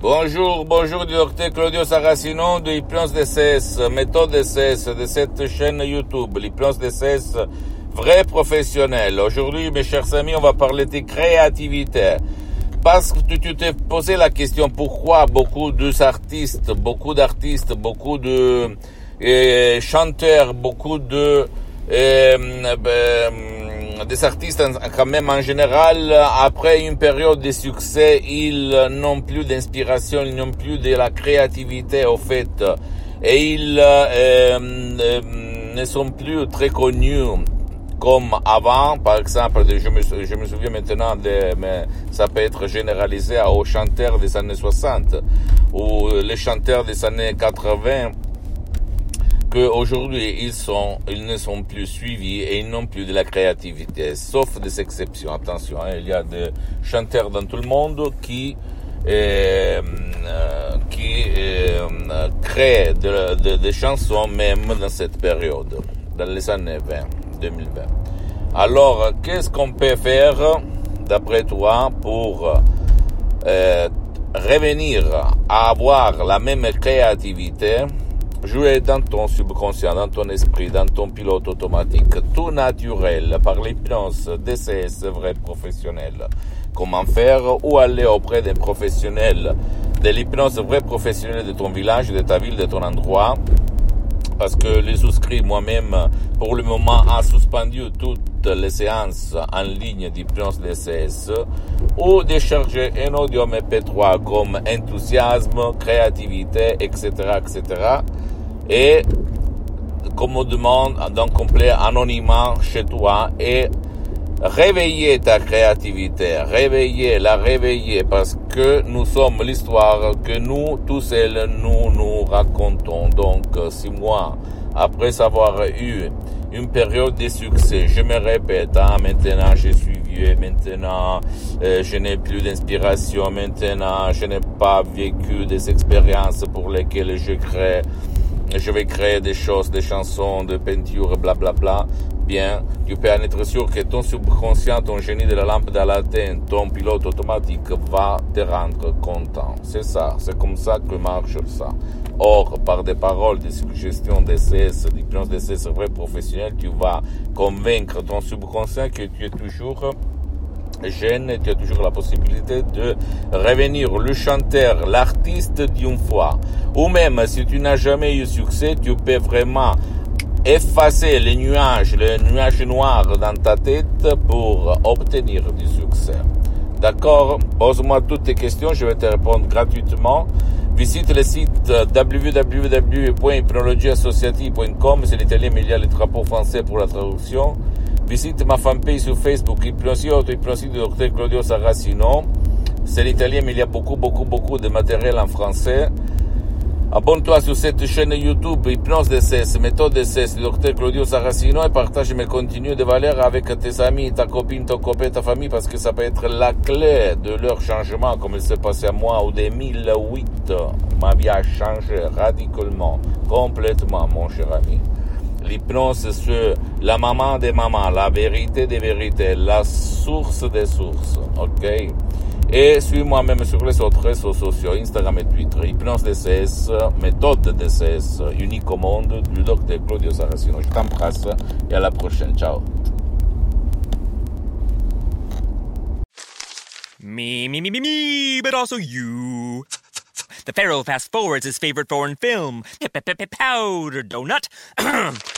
Bonjour, bonjour docteur Claudio Saracino de Hypnose DCS, méthode DCS de cette chaîne YouTube, l'hypnose DCS vrai professionnel. Aujourd'hui, mes chers amis, on va parler de créativité. Parce que tu t'es posé la question pourquoi beaucoup d'artistes, beaucoup d'artistes, beaucoup de euh, chanteurs, beaucoup de euh, euh, des artistes quand même en général, après une période de succès, ils n'ont plus d'inspiration, ils n'ont plus de la créativité au fait, et ils euh, euh, ne sont plus très connus comme avant, par exemple, je me, souviens maintenant, de, mais ça peut être généralisé aux chanteurs des années 60 ou les chanteurs des années 80 qu'aujourd'hui ils sont, ils ne sont plus suivis et ils n'ont plus de la créativité, sauf des exceptions. Attention, hein, il y a des chanteurs dans tout le monde qui euh, qui euh, créent des chansons même dans cette période, dans les années 20, 2020. Alors, qu'est-ce qu'on peut faire, d'après toi, pour euh, revenir à avoir la même créativité jouer dans ton subconscient, dans ton esprit, dans ton pilote automatique, tout naturel, par l'hypnose DCS vrai professionnel. Comment faire ou aller auprès d'un professionnel de l'hypnose vrai professionnel de ton village, de ta ville, de ton endroit, parce que les souscrits moi-même, pour le moment, a suspendu toutes les séances en ligne d'hypnose DCS ou décharger un audio MP3 comme enthousiasme, créativité, etc., etc. Et demande d'un complet anonymat chez toi et réveiller ta créativité, réveiller, la réveiller parce que nous sommes l'histoire que nous, tous seuls, nous nous racontons. Donc, si moi, après avoir eu une période de succès, je me répète, hein, maintenant je suis vieux, maintenant euh, je n'ai plus d'inspiration, maintenant je n'ai pas vécu des expériences pour lesquelles je crée je vais créer des choses, des chansons, des peintures, blablabla, bla, bla, bien, tu peux en être sûr que ton subconscient, ton génie de la lampe d'Aladdin, ton pilote automatique va te rendre content. C'est ça, c'est comme ça que marche ça. Or, par des paroles, des suggestions d'essais, d'hypnose d'essais vrai professionnel, tu vas convaincre ton subconscient que tu es toujours jeune, tu as toujours la possibilité de revenir le chanteur, l'artiste d'une fois. Ou même si tu n'as jamais eu succès, tu peux vraiment effacer les nuages, les nuages noirs dans ta tête pour obtenir du succès. D'accord? Pose-moi toutes tes questions, je vais te répondre gratuitement. Visite le site www.hypnologieassociative.com, c'est l'italien mais il y a les drapeaux français pour la traduction. Visite ma fanpage sur Facebook, Hypnosie Auto-Hypnosie du Dr Claudio Saracino. C'est l'italien, mais il y a beaucoup, beaucoup, beaucoup de matériel en français. Abonne-toi sur cette chaîne YouTube Hypnose DCS, méthode du Dr Claudio Saracino et partage mes contenus de valeur avec tes amis, ta copine, ton copain, ta famille parce que ça peut être la clé de leur changement comme il s'est passé à moi en 2008. Ma vie a changé radicalement, complètement mon cher ami. L'hypnose, c'est la maman des mamans, la vérité des vérités, la source des sources. OK? Et suis-moi même sur les autres réseaux sociaux, Instagram et Twitter, Hypnose DCS, méthode DCS, unique au monde, du docteur Claudio Saracino. Je t'embrasse et à la prochaine. Ciao. Me, me, me, me, me, but also you. The Pharaoh fast forwards his favorite foreign film, Powder Donut.